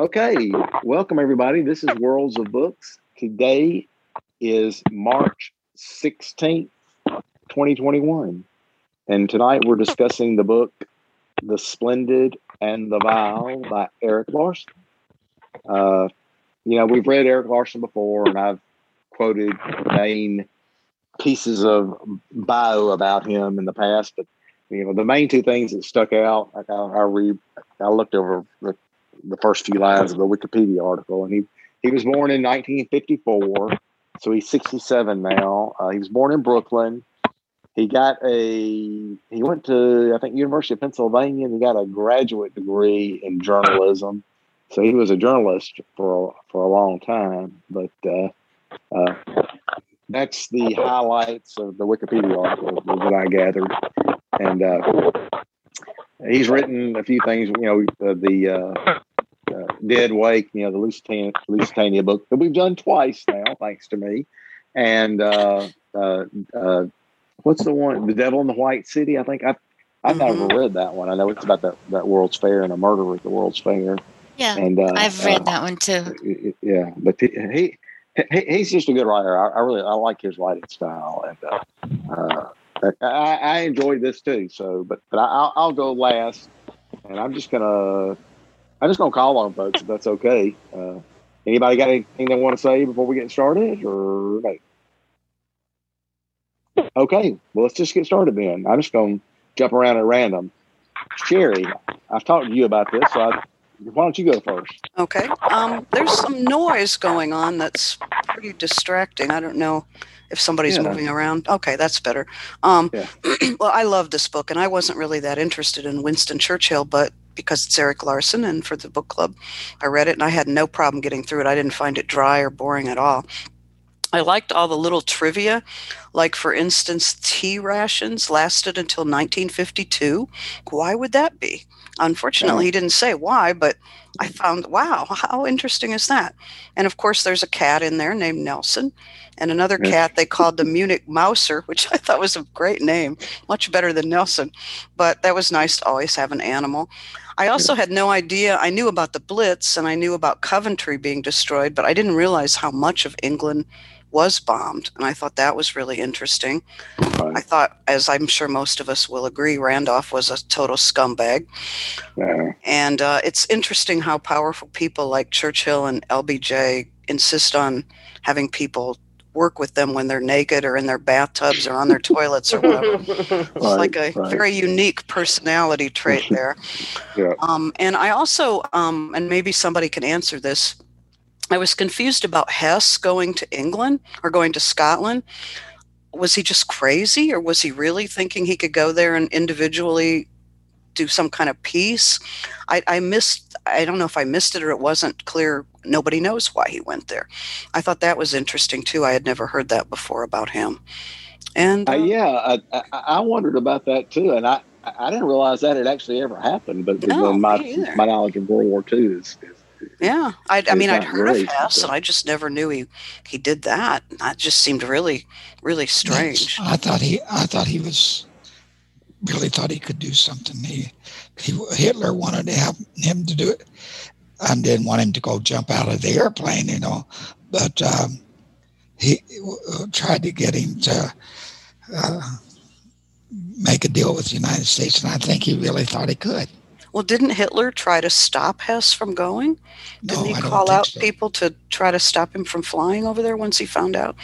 Okay, welcome everybody. This is Worlds of Books. Today is March 16th, 2021. And tonight we're discussing the book The Splendid and the Vile by Erik Larson. Uh, you know, we've read Erik Larson before, and I've quoted main pieces of bio about him in the past, but you know, the main two things that stuck out, I, I read, I looked over the, the first few lines of the Wikipedia article, and he he was born in 1954, so he's 67 now. Uh, he was born in Brooklyn. He got a he went to I think University of Pennsylvania and he got a graduate degree in journalism. So he was a journalist for a, for a long time. But uh, uh, that's the highlights of the Wikipedia article that I gathered, and uh, he's written a few things. You know, uh, the uh, Dead Wake, you know, the Lusitania, Lusitania book that we've done twice now, thanks to me, and uh, uh, uh, what's the one, The Devil in the White City? I think I've—I've mm-hmm. never read that one. I know it's about that, that World's Fair and a murder at the World's Fair. Yeah, and uh, I've read uh, that one too. Yeah, but he, he he's just a good writer. I, I really I like his writing style, and uh, uh, I, I enjoyed this too. So, but but I'll—I'll go last, and I'm just gonna I'm just gonna call on folks if that's okay. Uh, anybody got anything they want to say before we get started, or no? Okay, well let's just get started then. I'm just gonna jump around at random. Sherry, I've talked to you about this, so I, why don't you go first? Okay. Um, there's some noise going on that's pretty distracting. I don't know if somebody's yeah. moving around. Okay, that's better. Um, yeah. well, I love this book, and I wasn't really that interested in Winston Churchill, but because it's Eric Larson and for the book club, I read it and I had no problem getting through it. I didn't find it dry or boring at all. I liked all the little trivia, like for instance, tea rations lasted until 1952. Why would that be? Unfortunately, he didn't say why, but I found, wow, how interesting is that? And of course, there's a cat in there named Nelson, and another cat they called the Munich Mouser, which I thought was a great name, much better than Nelson. But that was nice to always have an animal. I also had no idea. I knew about the Blitz and I knew about Coventry being destroyed, but I didn't realize how much of England was bombed. And I thought that was really interesting. Right. I thought, as I'm sure most of us will agree, Randolph was a total scumbag. Yeah. And uh, it's interesting how powerful people like Churchill and LBJ insist on having people work with them when they're naked or in their bathtubs or on their toilets or whatever. It's right, like a right. very unique personality trait there. yeah. Um, and I also, um, and maybe somebody can answer this, I was confused about Hess going to England or going to Scotland. Was he just crazy or was he really thinking he could go there and individually do some kind of piece? I, I missed, I don't know if I missed it or it wasn't clear. Nobody knows why he went there. I thought that was interesting too. I had never heard that before about him. And uh, uh, yeah, I, I, wondered about that too. And I, I didn't realize that had actually ever happened, but no, my, my knowledge of World War II is, is yeah, I, I mean, I'd heard of Hess, and I just never knew he he did that. That just seemed really, really strange. I thought he, I thought he was really thought he could do something. He, he Hitler wanted to have him to do it, and didn't want him to go jump out of the airplane, you know. But um, he uh, tried to get him to uh, make a deal with the United States, and I think he really thought he could. Well, didn't Hitler try to stop Hess from going? Didn't no, he call out so. people to try to stop him from flying over there once he found out?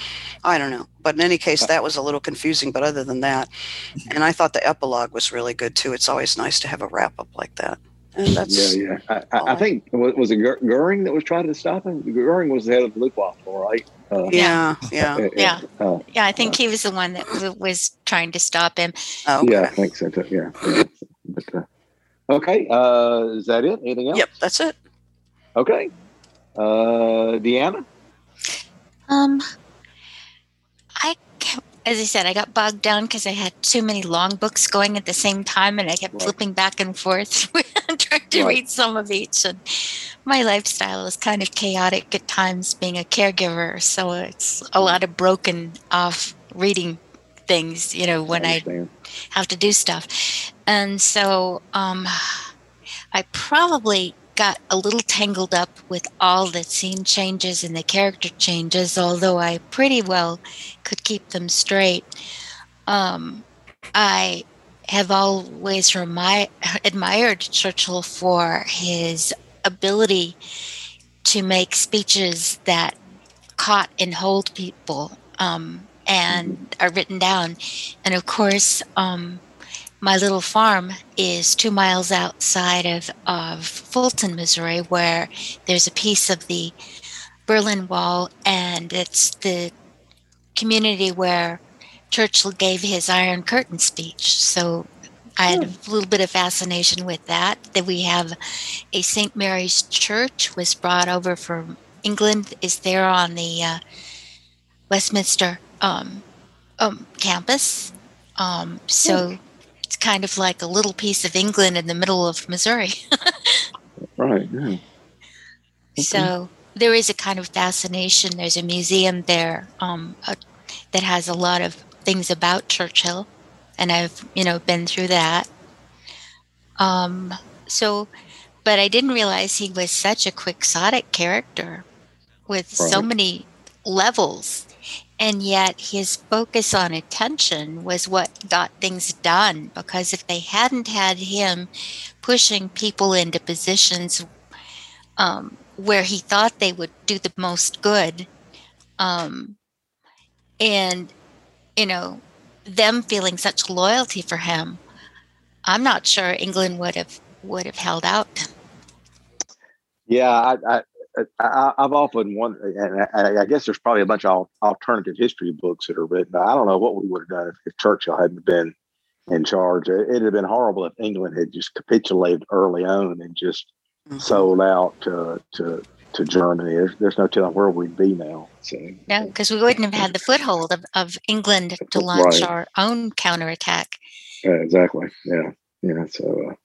I don't know. But in any case, uh that was a little confusing. But other than that, and I thought the epilogue was really good too. It's always nice to have a wrap up like that. And that's yeah, yeah. I, I think was it Goering that was trying to stop him? Goering was the head of the Luftwaffe, right? Uh, yeah, yeah, yeah, uh, yeah. I think uh, he was the one that was trying to stop him. Oh, okay. Yeah, I think so. Too. Yeah, yeah. But, uh, Okay. Uh, is that it? Anything else? Yep, that's it. Okay. Uh, Deanna? Um, I, as I said, I got bogged down because I had too many long books going at the same time, and I kept right. flipping back and forth trying to right. read some of each. And my lifestyle is kind of chaotic at times, being a caregiver, so it's a lot of broken off reading things, you know, when I, I have to do stuff. And so um, I probably got a little tangled up with all the scene changes and the character changes, although I pretty well could keep them straight. Um, I have always remi- admired Churchill for his ability to make speeches that caught and hold people um, and are written down. And of course, um, my little farm is two miles outside of, of Fulton, Missouri, where there's a piece of the Berlin Wall, and it's the community where Churchill gave his Iron Curtain speech. So I had a little bit of fascination with that. That we have a St. Mary's Church was brought over from England, is there on the uh, Westminster um, um, campus. Um, so it's kind of like a little piece of England in the middle of Missouri. right. Yeah. Okay. So there is a kind of fascination. There's a museum there um, uh, that has a lot of things about Churchill, and I've you know been through that. Um, so, but I didn't realize he was such a quixotic character with right. so many levels and yet his focus on attention was what got things done because if they hadn't had him pushing people into positions um, where he thought they would do the most good um, and you know them feeling such loyalty for him i'm not sure england would have would have held out. Yeah I, I I, have often wondered, and I, guess there's probably a bunch of alternative history books that are written. I don't know what we would have done if, if Churchill hadn't been in charge. It, would have been horrible if England had just capitulated early on and just mm-hmm. sold out to, to to Germany. There's, there's no telling where we'd be now. So. No, because we wouldn't have had the foothold of, of England to launch right. our own counterattack. Yeah, exactly. Yeah. Yeah. So,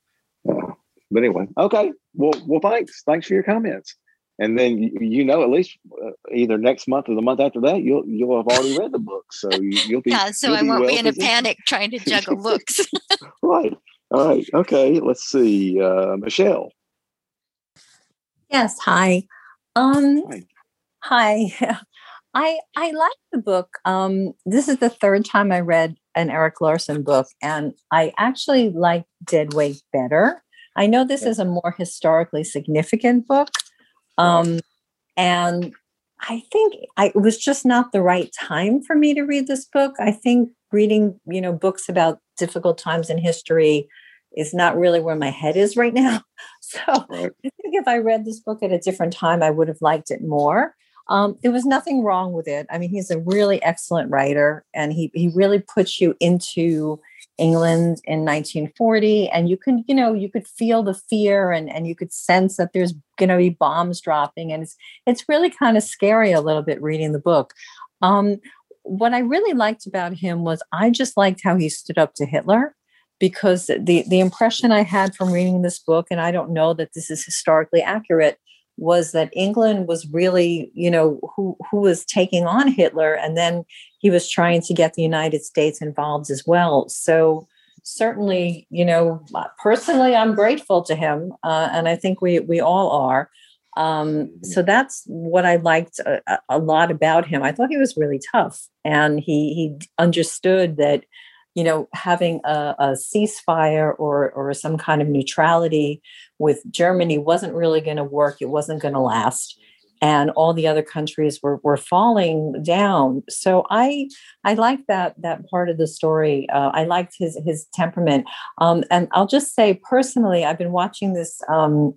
uh, uh, but anyway, okay. Well, well, thanks. Thanks for your comments and then you, you know at least uh, either next month or the month after that you'll you'll have already read the book. So you, will be yeah so i won't well be in a panic trying to juggle books. Right. All right. Okay. Let's see. Uh, michelle. Yes. Hi. Um hi, hi. i i like the book. Um this is the third time i read an erik larson book and i actually like dead wake better. I know this is a more historically significant book um, and I think I, it was just not the right time for me to read this book. I think reading, you know, books about difficult times in history is not really where my head is right now. So right. I think if I read this book at a different time, I would have liked it more. Um, there was nothing wrong with it. I mean, he's a really excellent writer, and he he really puts you into England in 1940, and you can, you know, you could feel the fear and and you could sense that there's going to be bombs dropping, and it's it's really kind of scary a little bit reading the book. Um, what I really liked about him was I just liked how he stood up to Hitler because the the impression I had from reading this book, and I don't know that this is historically accurate, was that England was really, you know, who who was taking on Hitler, and then he was trying to get the United States involved as well. So certainly, you know, personally, I'm grateful to him, uh, and I think we we all are. Um, so that's what I liked a, a, lot about him. I thought he was really tough, and he he understood that you know, having a, a, ceasefire or or some kind of neutrality with Germany wasn't really going to work. It wasn't going to last, and all the other countries were were falling down. So I I like that that part of the story. Uh, I liked his his temperament, um, and I'll just say personally, I've been watching this um,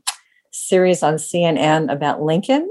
series on CNN about Lincoln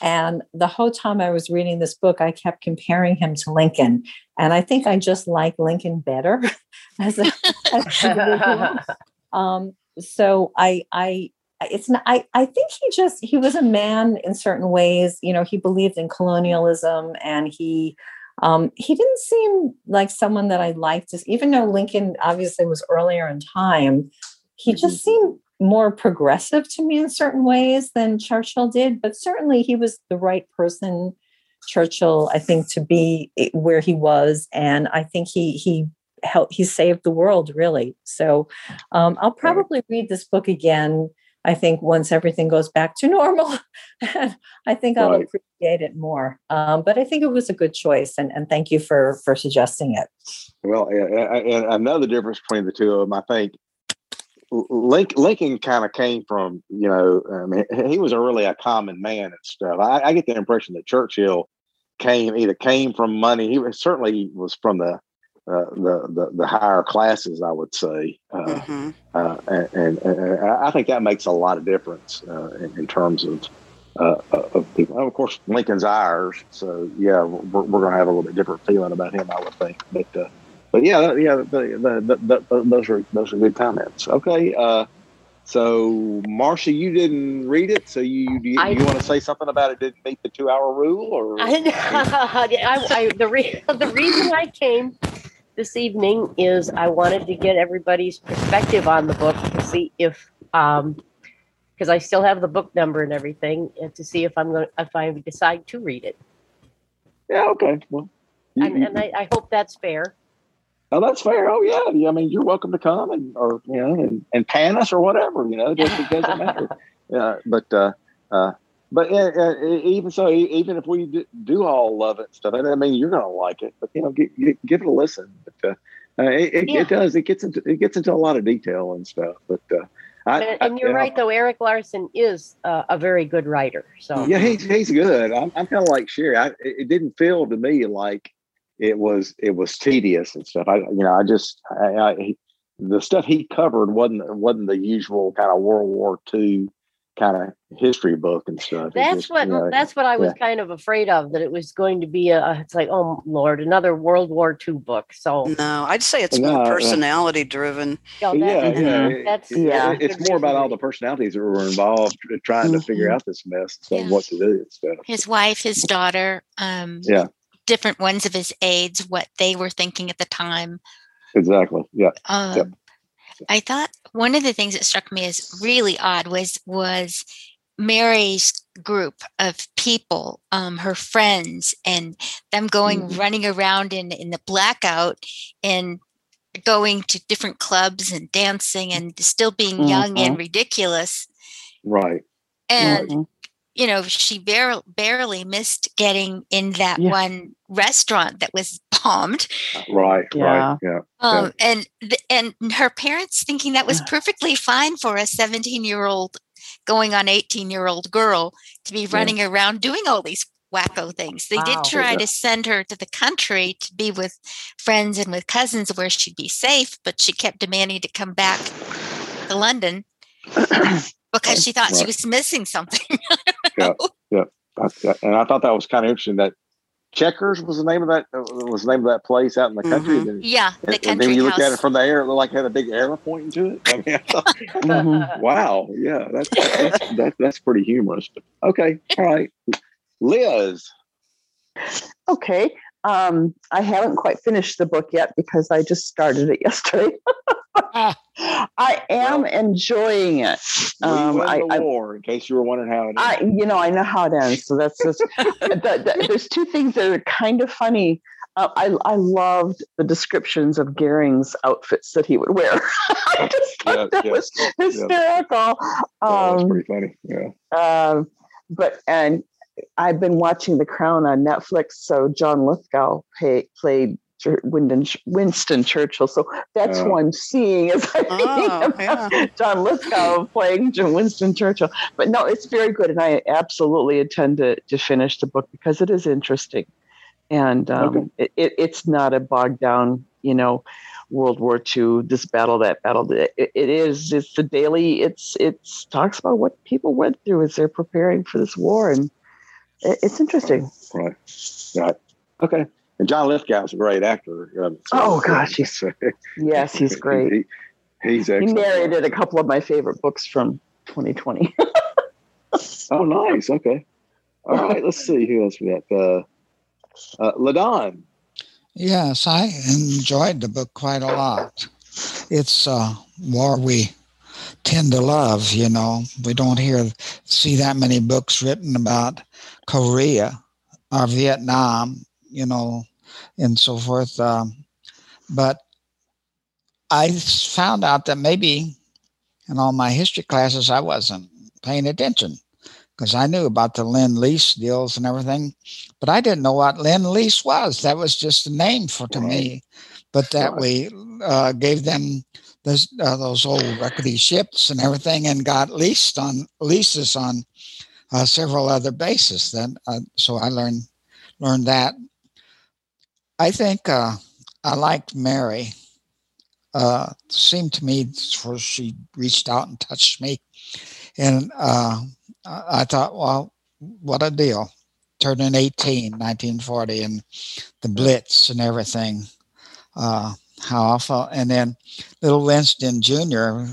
and the whole time I was reading this book, I kept comparing him to Lincoln. And I think I just like Lincoln better as a, as um, so I, I, it's not, I, I think he just, he was a man in certain ways, you know, he believed in colonialism and he, um, he didn't seem like someone that I liked, even though Lincoln obviously was earlier in time, he just mm-hmm. seemed more progressive to me in certain ways than Churchill did, but certainly he was the right person, Churchill, I think, to be where he was, and I think he he helped he saved the world really. So um, I'll probably read this book again I think once everything goes back to normal, I think I'll right. appreciate it more. Um, but I think it was a good choice, and, and thank you for for suggesting it. Well, and another difference between the two of them, I think, Link, Lincoln kind of came from, you know, I mean, he was a really a common man and stuff. I, I, get the impression that Churchill came either came from money. He was, certainly was from the, uh, the, the the higher classes, I would say, uh, mm-hmm. uh, and, and, and, I think that makes a lot of difference uh, in, in, terms of uh, of people. And of course, Lincoln's ours, so yeah, we're, we're going to have a little bit different feeling about him, I would think, but but yeah, yeah, the, the, the, those are those are good comments. Okay, uh, so Marcia, you didn't read it, so you do you, you want to say something about it? Didn't meet the two hour rule, or I, I, I, the re- the reason I came this evening is I wanted to get everybody's perspective on the book to see if um because I still have the book number and everything, and to see if I'm going if I decide to read it. Yeah. Okay. Well. You, and, and I, I hope that's fair. Oh, that's fair. Oh, yeah. I mean, you're welcome to come and, or, you know, and, and pan us or whatever, you know, it doesn't, it doesn't matter. Yeah. But, uh, uh, but uh, uh, even so, even if we do all love it stuff, I mean, you're going to like it, but, you know, give, give it a listen. But, uh, uh, it, it, yeah. it, does. It gets into, it gets into a lot of detail and stuff, but, uh, I, and, and, you're I, right, though. Erik Larson is uh, a very good writer. So yeah, he's he's good. I'm, I'm kind of like Sherry. I, it didn't feel to me like it was it was tedious and stuff. I you know I just I, I, the stuff he covered wasn't wasn't the usual kind of World War II kind of history book and stuff. That's just, what you know, that's what I was yeah. kind of afraid of that it was going to be a. It's like oh Lord, another World War II book. So no, I'd say it's more personality driven. Oh, yeah, yeah, that's yeah. it's more about all the personalities that were involved trying mm-hmm. to figure mm-hmm. out this mess and yeah. what to do and stuff. His wife, his daughter. Um, yeah different ones of his aides what they were thinking at the time. Exactly. Yeah. Um, yep. I thought one of the things that struck me as really odd was was Mary's group of people, um, her friends, and them going mm-hmm. running around in in the blackout and going to different clubs and dancing and still being mm-hmm. young and mm-hmm. ridiculous. Right. And right you know, she barely barely missed getting in that yeah. one restaurant that was bombed. Right, yeah. right, yeah. Um, yeah. and and her parents thinking that was perfectly fine for a 17 year old going on 18 year old girl to be running yeah. around doing all these wacko things. They wow. did try to send her to the country to be with friends and with cousins where she'd be safe, but she kept demanding to come back to London because she thought right. she was missing something. yeah, yeah, and I thought that was kind of interesting. That Chequers was the name of that uh, was the name of that place out in the country. Mm-hmm. yeah, the and, and then you look at it from the air, it looked like it had a big arrow pointing to it. I mean, I thought, mm-hmm. wow, yeah, that's that's, that's that's pretty humorous. Okay, all right, Liz. Okay, um, I haven't quite finished the book yet because I just started it yesterday. I am well, enjoying it. Um, we I, the war, in case you were wondering how it I, you know, I know how it ends. So that's just. the, the, there's two things that are kind of funny. Uh, I I loved the descriptions of Goering's outfits that he would wear. I just thought that was hysterical. Yeah. Um, that's pretty funny. Yeah. Um, but and I've been watching The Crown on Netflix. So John Lithgow pay, played Winston, Winston Churchill. So that's uh, what I'm seeing as I'm oh, yeah. John Lithgow playing Winston Churchill. But no, it's very good, and I absolutely intend to to finish the book because it is interesting, and um, okay. it, it, it's not a bogged down, you know. World War II, this battle, that battle. It, it is. It's the daily. It's it's talks about what people went through as they're preparing for this war, and it, it's interesting. Right. Right. Okay. And John Lithgow's a great actor. Um, so, oh gosh, he's yes, he's great. He, he's excellent. He narrated a couple of my favorite books from 2020. oh, nice. Okay. All right. Let's see who else we got. Uh, uh, Ladon. Yes, I enjoyed the book quite a lot. It's uh, war we tend to love. You know, we don't hear see that many books written about Korea or Vietnam. You know, and so forth. Um, but I found out that maybe in all my history classes, I wasn't paying attention because I knew about the Lend Lease deals and everything, but I didn't know what Lend Lease was. That was just a name for to right. me. But that right. we uh, gave them those, uh, those old rickety ships and everything, and got leased on leases on uh, several other bases. Then, uh, so I learned learned that. I think uh, I liked Mary. Uh, seemed to me for she reached out and touched me, and uh, I thought, well, what a deal! Turning 18, 1940, and the Blitz and everything. Uh, how awful! And then little Winston Jr.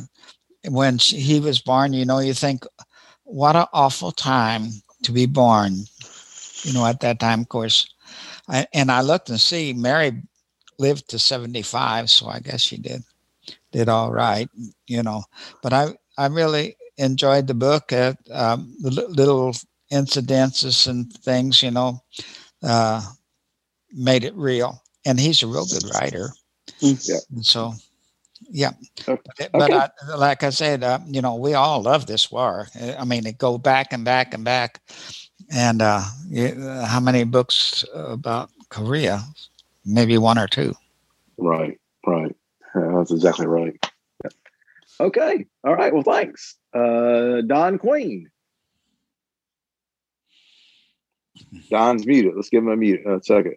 When she, he was born, you know, you think, what an awful time to be born. You know, at that time, of course. I, and I looked and see Mary lived to 75, so I guess she did did all right, you know. But I I really enjoyed the book. Uh, um, the little incidences and things, you know, uh, made it real. And he's a real good writer. Mm, yeah. And so, yeah. Okay. But, but I, like I said, uh, you know, we all love this war. I mean, it go back and back and back. And uh, how many books about Korea? Maybe one or two. Right, right. That's exactly right. Yeah. Okay. All right. Well, thanks. Uh, Don Queen. Don's muted. Let's give him a mute. A second.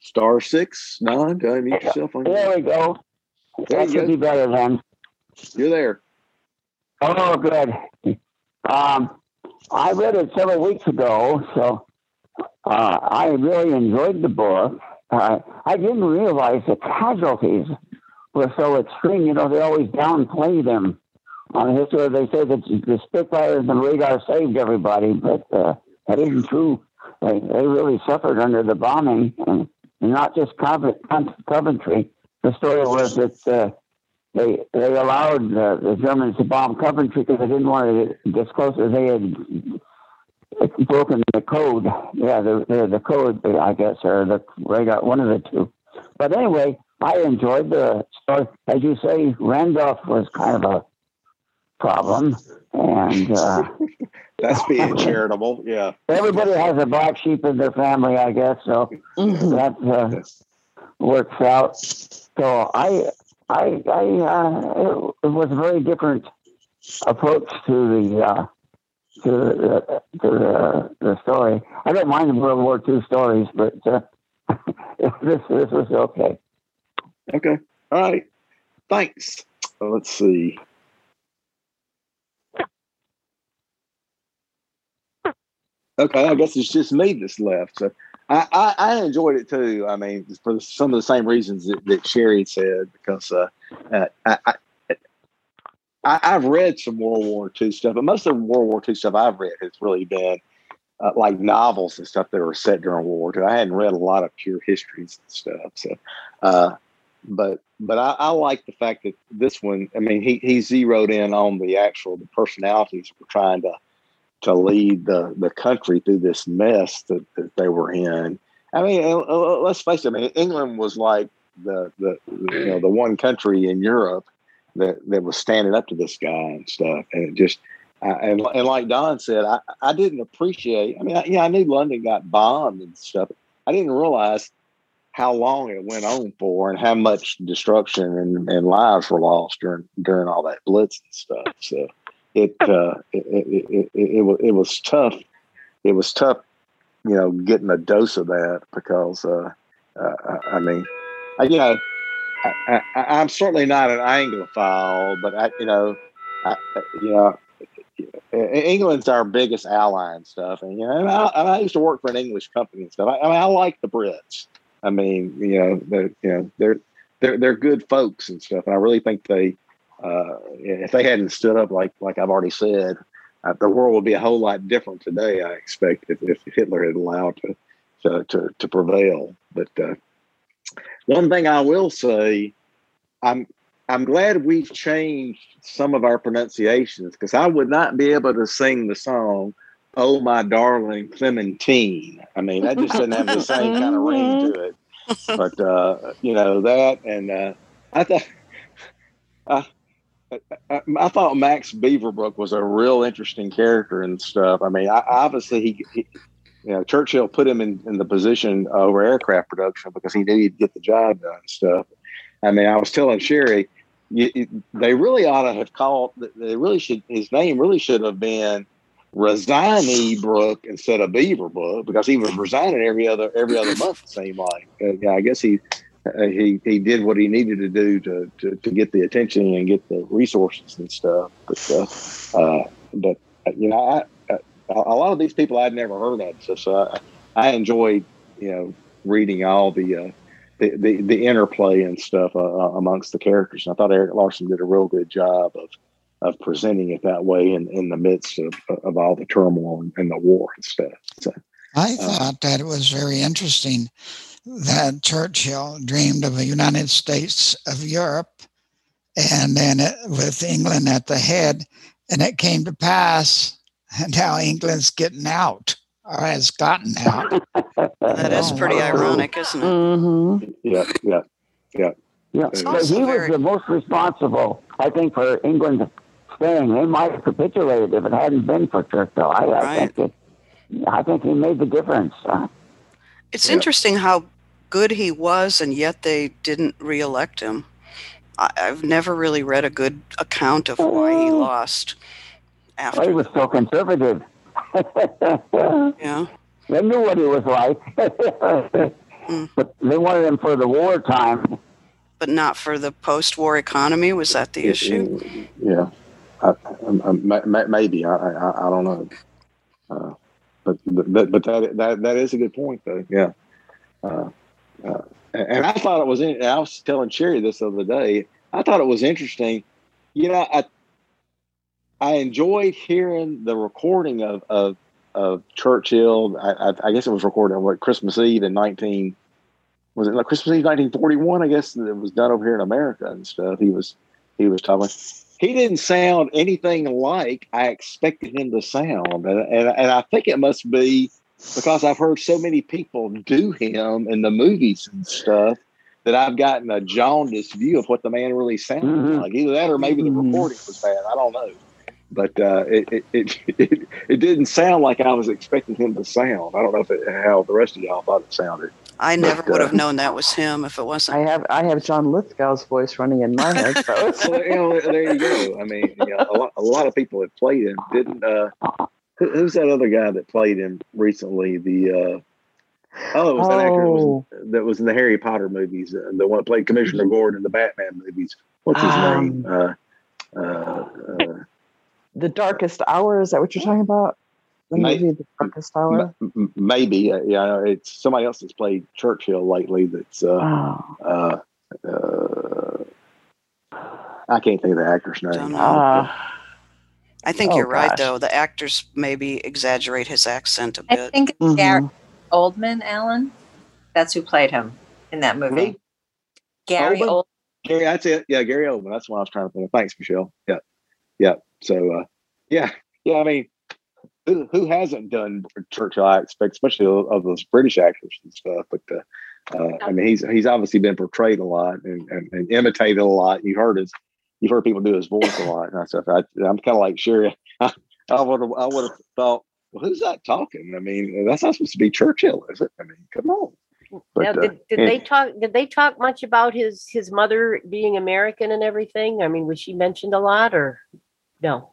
Star six, Don, go ahead mute yourself. On there we go. There that should be better then. You're there. Oh, good. Um, I read it several weeks ago, so uh, I really enjoyed the book. Uh, I didn't realize the casualties were so extreme. You know, they always downplay them on history. They say that the Spitfires and radar saved everybody, but uh, that isn't true. They, they really suffered under the bombing. And and not just Coventry. The story was that uh, they they allowed uh, the Germans to bomb Coventry because they didn't want to disclose that they had broken the code. Yeah, the the, the code, I guess, or the got one of the two. But anyway, I enjoyed the story. As you say, Randolph was kind of a problem, and uh, that's being charitable. Yeah, everybody has a black sheep in their family, I guess. So mm-hmm. that uh, works out. So I, I, I, uh, it, was a very different approach to the. Uh, to the, to the, the story. I don't mind the World War II stories, but uh, this this was okay. Okay. All right. Thanks. let's see. Okay, I guess it's just me that's left. So I, I, I enjoyed it too. I mean, for some of the same reasons that, that Sherry said, because uh, uh, I, I, have read some World War II stuff, but most of the World War II stuff I've read has really been uh, like novels and stuff that were set during World War II. I hadn't read a lot of pure histories and stuff. So, uh, but but I, I, like the fact that this one. I mean, he he zeroed in on the actual the personalities we're trying to to lead the, the country through this mess that, that they were in. I mean, uh, uh, let's face it. I mean, England was like the, the you know the one country in Europe that, that was standing up to this guy and stuff, and just and and like Don said, I, I didn't appreciate. I mean, I, yeah, I knew London got bombed and stuff. I didn't realize how long it went on for and how much destruction and, and lives were lost during during all that blitz and stuff. So it, uh, it, it, it, it, was, it was tough. It was tough, you know, getting a dose of that because, uh, uh, I mean, I, you know, I, am certainly not an Anglophile, but I, you know, I, you know, England's our biggest ally and stuff, and you know, and I, and I used to work for an English company and stuff. I, I mean, I like the Brits. I mean, you know, they're you know they're they're they're good folks and stuff, and I really think they uh, if they hadn't stood up, like like I've already said, uh, the world would be a whole lot different today. I expect if, if Hitler had allowed to to to, to prevail. But uh, one thing I will say, I'm I'm glad we've changed some of our pronunciations because I would not be able to sing the song "Oh My Darling Clementine." I mean, that just doesn't have the same kind of ring to it. but uh, you know that, and uh, I thought. I, I, I, thought Max Beaverbrook was a real interesting character and stuff. I mean, I, obviously he, he, you know, Churchill put him in, in the position over aircraft production because he knew he'd get the job done and stuff. I mean, I was telling Sherry, you, you, they really ought to have called. They really should. His name really should have been Resigny Brook instead of Beaverbrook because he was resigning every other every other month. It seemed like. Yeah, I guess he uh, he he did what he needed to do to, to, to get the attention and get the resources and stuff. But uh, uh, but you know, I, I, a lot of these people I'd never heard of, so, so I, I enjoyed you know reading all the uh, the, the, the interplay and stuff uh, uh, amongst the characters. And I thought Erik Larson did a real good job of of presenting it that way in, in the midst of, of all the turmoil and, the war and stuff. So, I uh, thought that it was very interesting that Churchill dreamed of a United States of Europe and then it, with England at the head, and it came to pass, and now England's getting out or has gotten out. that is pretty oh, ironic, isn't it? Mm-hmm. Yeah, yeah, yeah. Yeah, but he was the most responsible, I think, for England staying. They might have capitulated if it hadn't been for Churchill. I, right. I think it, I think he made the difference. Uh, it's yeah. interesting how good he was, and yet they didn't reelect him. I, have never really read a good account of why he oh. lost. After well, he was so conservative. yeah. They knew what he was like, mm. but they wanted him for the wartime. But not for the post-war economy. Was that the issue? Yeah, I, I, I, maybe I, I, don't know. Uh, but but but that that that is a good point, though. Yeah. Uh, uh, and I thought it was. In, I was telling Cherry this the other day. I thought it was interesting. You know, I I enjoyed hearing the recording of of, of Churchill. I, I, I guess it was recorded on what Christmas Eve in nineteen was it like Christmas Eve nineteen forty one? I guess it was done over here in America and stuff. He was he was talking. He didn't sound anything like I expected him to sound, and and, and I think it must be because I've heard so many people do him in the movies and stuff that I've gotten a jaundiced view of what the man really sounded mm-hmm. like. Either that or maybe the mm-hmm. recording was bad. I don't know but uh, it, it, it, it, didn't sound like I was expecting him to sound. I don't know if it, how the rest of y'all thought it sounded. I never would have uh, known that was him if it wasn't. I have I have John Lithgow's voice running in my head. So well, you know, there you go. I mean, you know, a lot a lot of people have played him. Didn't uh, who, who's that other guy that played him recently? The uh, Oh, it was oh. that actor that was, oh. that was, in the Harry Potter movies, uh, the one that played Commissioner Gordon in the Batman movies. What's his um, name? Uh, uh, uh the darkest hour. Is that what you're talking about? The maybe, movie, the darkest hour. Maybe, uh, yeah. It's somebody else that's played Churchill lately. That's uh, oh. uh, uh, I can't think of the actor's name. Uh, I think oh, you're gosh. right, though. The actors maybe exaggerate his accent a bit. I think mm-hmm. Gary Oldman, Alan. That's who played him in that movie. Me? Gary Oldman. Gary, that's it. Yeah, Gary Oldman. That's what I was trying to think of. Thanks, Michelle. Yeah. Yeah. So uh, yeah, yeah. I mean, who, who hasn't done Churchill? I expect, especially of those British actors and stuff. But uh, uh, I mean, he's he's obviously been portrayed a lot and, and, and, imitated a lot. You heard his, you've heard people do his voice a lot and stuff. I, am kind of like sure, I, would have I would have thought, well, who's that talking? I mean, that's not supposed to be Churchill, is it? I mean, come on. But, now, did, uh, did they talk? Did they talk much about his his mother being American and everything? I mean, was she mentioned a lot, or no.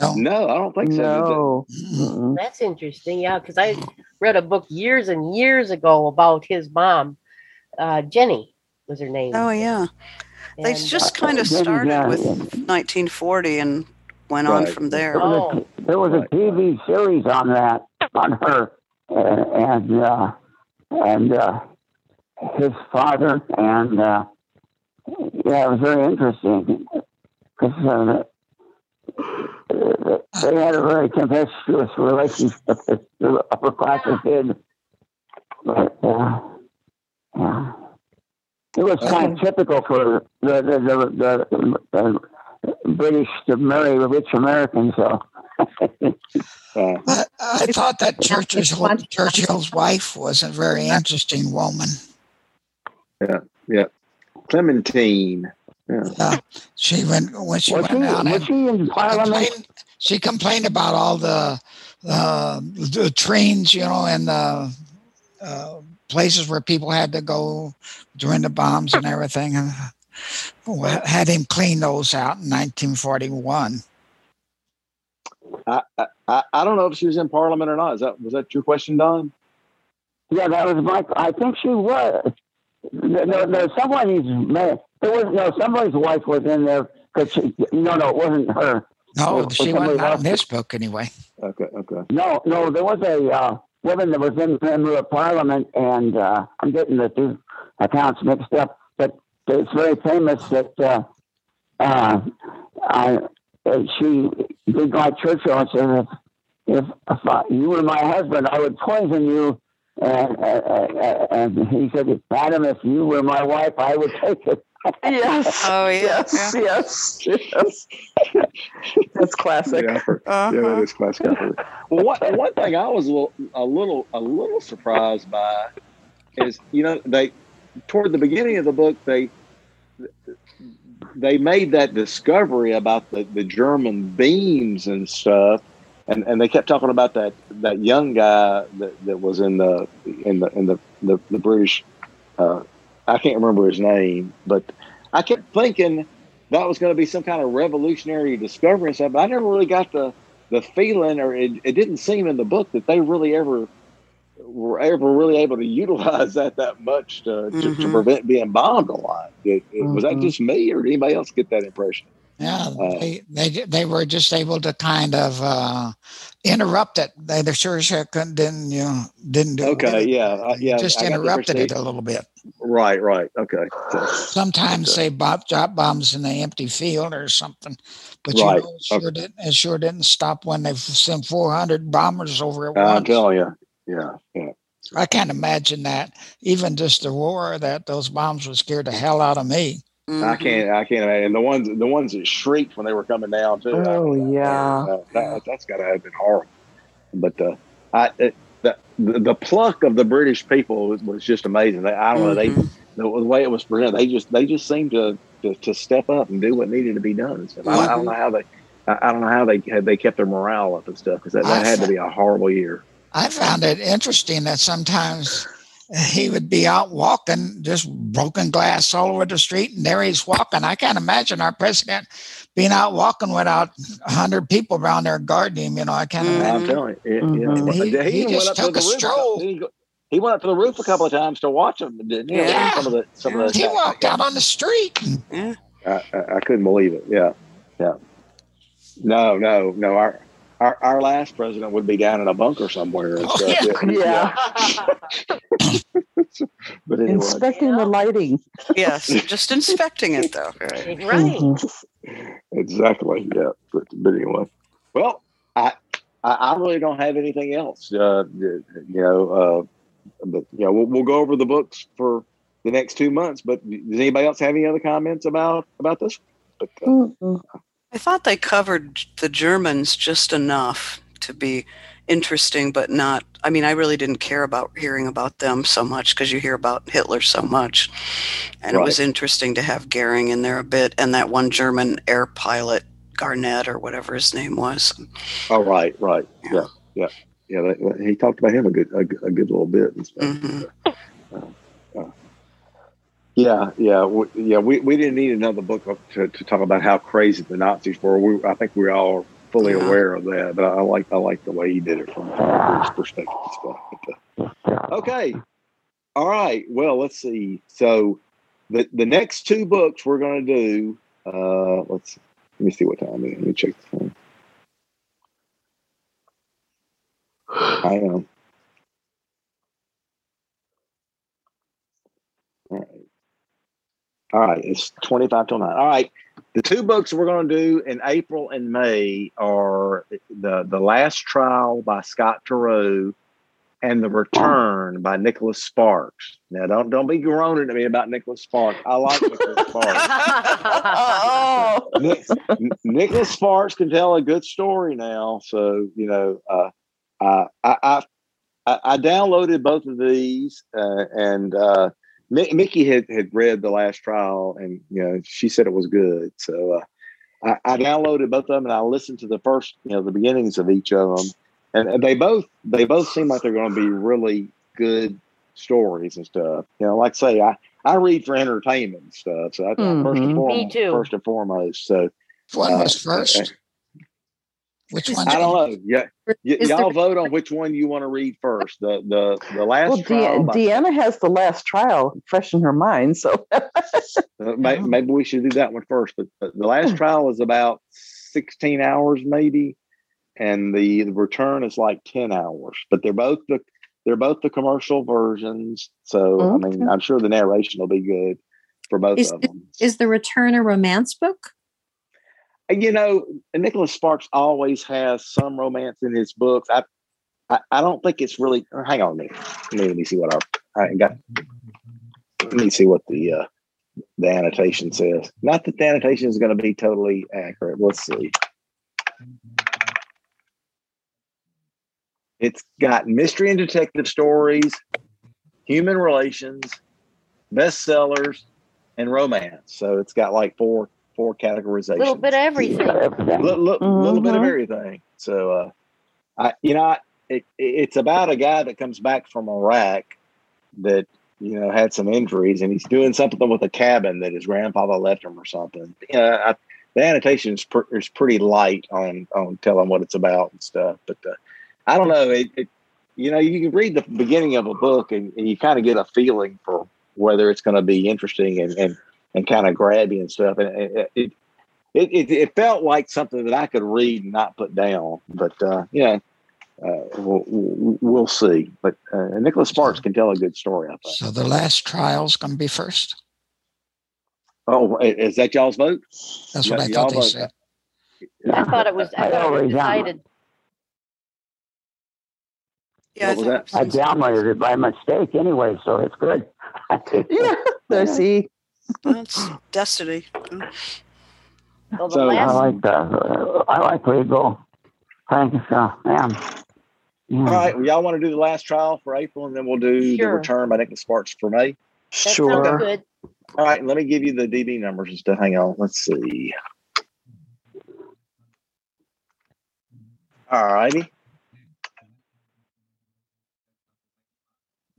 No, no I don't think so. No. That's interesting. Yeah, because I read a book years and years ago about his mom. Uh, Jennie was her name. Oh yeah, and, they just uh, kind of started yeah, with 1940 and went right. on from there. There was, oh. a, there was a TV series on that on her, uh, and uh, and uh, his father, and uh, yeah, it was very interesting because uh, they had a very tempestuous relationship with the upper classes did. But, uh, yeah. It was kind of typical for the, the, the, the, the British to marry rich Americans, so. I, I thought that Churchill's, Churchill's wife was a very interesting woman. Yeah, yeah. Clementine. Yeah. Uh, she went when she Was went she, down was she in Parliament? complained, she complained about all the uh, the trains, you know, and the uh, places where people had to go during the bombs and everything, and had him clean those out in 1941. I, I I don't know if she was in Parliament or not. Is that was that your question, Don? Yeah, that was my. I think she was. There, there, there somebody's man. There was no somebody's wife was in there because no, no, it wasn't her. No, Or- or she somebody wasn't out else. in this book anyway. Okay, okay. No, no, there was a uh, woman that was in the member of parliament, and uh, I'm getting the two accounts mixed up. But it's very famous that uh, uh, I, uh, she did like Churchill and said, if, if, if I, you were my husband, I would poison you. And, uh, uh, and he said, Madam, if you were my wife, I would take it. Yes. Oh, yeah, Yes. Yes. Yes. That's classic. Yeah, Uh-huh. yeah, that is classic. well, one, one thing I was a little, a little, a little surprised by is, you know, they toward the beginning of the book, they they made that discovery about the, the German beams and stuff, and, and they kept talking about that that young guy that, that was in the in the in the the, the British. Uh, I can't remember his name, but I kept thinking that was going to be some kind of revolutionary discovery and stuff. But I never really got the the feeling, or it, it didn't seem in the book that they really ever were ever really able to utilize that that much to, to, to Mhm. prevent being bombed a lot. It, it- Was that Mhm. just me, or did anybody else get that impression? Yeah, Uh, they, they they were just able to kind of uh, interrupt it. They, they sure sure couldn't didn't you know, didn't do Okay, it. yeah, uh, yeah. just I interrupted it a little bit. Right, right. Okay. So, Sometimes Okay. they bop, drop bombs in the empty field or something, but Right, you know, it sure didn't it sure didn't stop when they sent four hundred bombers over at I'm once. telling you. Yeah, yeah. I can't imagine that. Even just the roar that those bombs would scare the hell out of me. I Mhm. can't. I can't imagine. And the ones, the ones that shrieked when they were coming down too. Oh, mean, yeah. that, that, that's got to have been horrible. But uh, I, it, the, the the pluck of the British people was, was just amazing. They, I don't know. They Mhm. the, the way it was presented, they just they just seemed to, to to step up and do what needed to be done. And stuff. I, I don't know how they. I I don't know how they had they kept their morale up and stuff because that, that had to be a horrible year. I found it interesting that sometimes he would be out walking, just broken glass all over the street, and there he's walking. I can't imagine our president being out walking without a hundred people around there guarding him. You know, I can't Mhm. imagine. I'm telling you, yeah, Mhm. yeah. He- he even just went up to took the a roof stroll. He, he went up to the roof a couple of times to watch them, didn't he? Yeah. Some of the some of the He walked out on the street. Yeah. I, I, I couldn't believe it. Yeah, yeah. No, no, no. Our our, our last president would be down in a bunker somewhere. And Oh, stuff. Yeah. But anyway, Inspecting the lighting. Yes, just inspecting it though. Right. Right. Mhm. exactly. Yeah. But, but anyway, well, I, I I really don't have anything else. Uh, you know, uh, but you know, we'll, we'll go over the books for the next two months. But does anybody else have any other comments about about this? But uh, Mhm. I thought they covered the Germans just enough to be interesting, but not. I mean, I really didn't care about hearing about them so much because you hear about Hitler so much. And it was interesting to have Goering in there a bit and that one German air pilot, Garnett or whatever his name was. oh, right, right, yeah, yeah, yeah. that- he talked about him a good a, good- a good little bit and stuff. Mhm. Yeah, yeah, we, yeah. We, we didn't need another book to, to talk about how crazy the Nazis were. We, I think we all fully Yeah. aware of that. But I like I like the way he did it from his perspective. and stuff. But, uh, okay, all right. Well, let's see. So the the next two books we're going to do. Uh, let's let me see what time it is. Let me check the phone. I am. All right. All right, it's 25 till 9. All right. The two books we're going to do in April and May are the The Last Trial by Scott Turow and The Return by Nicholas Sparks. Now, don't don't be groaning at me about Nicholas Sparks. I like Nicholas Sparks. Oh. Nic- Nicholas Sparks can tell a good story now. So you know, uh, I, I I I downloaded both of these, uh, and uh, Mickey had, had read the last trial, and you know she said it was good. So uh, I, I, downloaded both of them, and I listened to the first, you know, the beginnings of each of them, and, and they both they both seem like they're going to be really good stories and stuff. You know, like I say, I I read for entertainment and stuff. So I, mm-hmm. first and foremost, Me too. first and foremost. So one uh, was first. Which one? I don't know. Yeah, y- y'all vote on which one you want to read first. The the the last. Well, trial De- Deanna has the last trial fresh in her mind, so uh, maybe, oh. maybe, we should do that one first. But the last hmm. trial is about sixteen hours, maybe, and the, the return is like ten hours. But they're both the they're both the commercial versions, so okay. I mean, I'm sure the narration will be good for both is, of them. Is the return a romance book? You know, Nicholas Sparks always has some romance in his books. I, I, I don't think it's really. Hang on minute. Let me see what I, I got. Let me see what the uh, the annotation says. Not that the annotation is going to be totally accurate. Let's see. It's got mystery and detective stories, human relations, bestsellers, and romance. So it's got like four four categorizations. A little bit of everything. A little, mm-hmm. little bit of everything. So, uh, I, you know, it, it's about a guy that comes back from Iraq that you know had some injuries, and he's doing something with a cabin that his grandfather left him or something. You know, I, the annotation is, pr- is pretty light on on telling what it's about and stuff. But uh, I don't know. It, it, you know, you can read the beginning of a book and, and you kind of get a feeling for whether it's going to be interesting and, and and kind of grabby and stuff. And it, it, it, it, felt like something that I could read and not put down. But, uh, yeah, uh, we'll, we'll, see. But uh, Nicholas Sparks can tell a good story, I think. So the last trial is going to be first? Oh, is that y'all's vote? That's what I thought they vote. said. I thought it was, I thought it was decided. Yeah, I, I downloaded it by mistake anyway, so it's good. yeah, there, see. That's destiny. Well, so I like that. I like where you go. Thank you, sir. Man. Yeah. All right. Well, y'all want to do the last trial for April, and then we'll do sure. the return by Nicholas Sparks for May. That sure. Good. All right. Let me give you the DB numbers and stuff. Hang on. Let's see. All righty.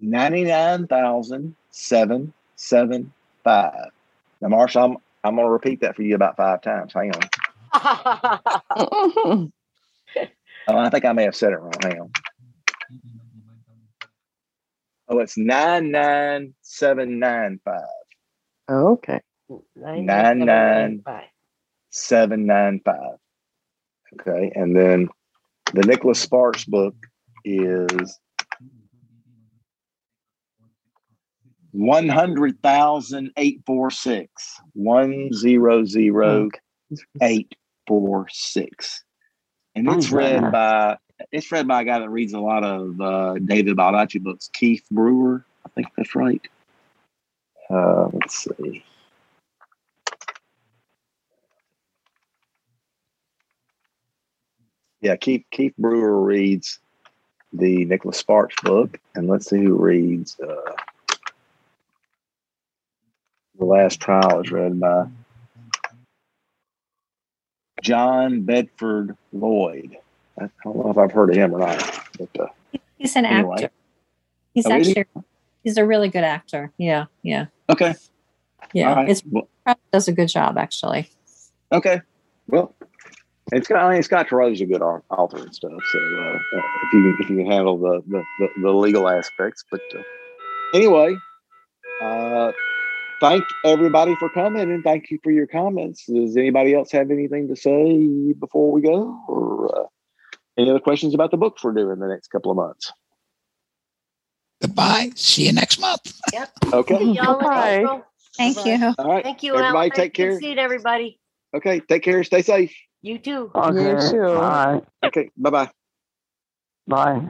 99,007 five. Now, Marsha, I'm I'm going to repeat that for you about five times. Hang on. oh, I think I may have said it wrong. Hang on. Oh, it's nine nine seven nine five. Oh, okay. Nine nine seven nine five. Okay, and then the Nicholas Sparks book is One hundred thousand eight four six one zero zero eight four six, and it's read by it's read by a guy that reads a lot of uh, David Baldacci books, Keith Brewer. I think that's right. Uh, let's see. Yeah, Keith Keith Brewer reads the Nicholas Sparks book, and let's see who reads. Uh, the last trial is read by John Bedford Lloyd. I don't know if I've heard of him or not. But, uh, he's an anyway. actor. He's oh, actually he's a really good actor. Yeah, yeah. Okay. Yeah, right. it's well, does a good job actually. Okay. Well, it's got. I mean, Scott Turow a good author and stuff. So uh, if you if you can handle the the, the, the legal aspects, but uh, anyway, uh, thank everybody for coming and thank you for your comments. Does anybody else have anything to say before we go or uh, any other questions about the books we're doing the next couple of months? Goodbye. See you next month. Yep. Okay. Bye. Thank Bye-bye. you. All right. Thank you. Everybody take care. See you, everybody. Okay. Take care. Stay safe. You too. Okay. You too. All right. Okay. Bye-bye. Bye.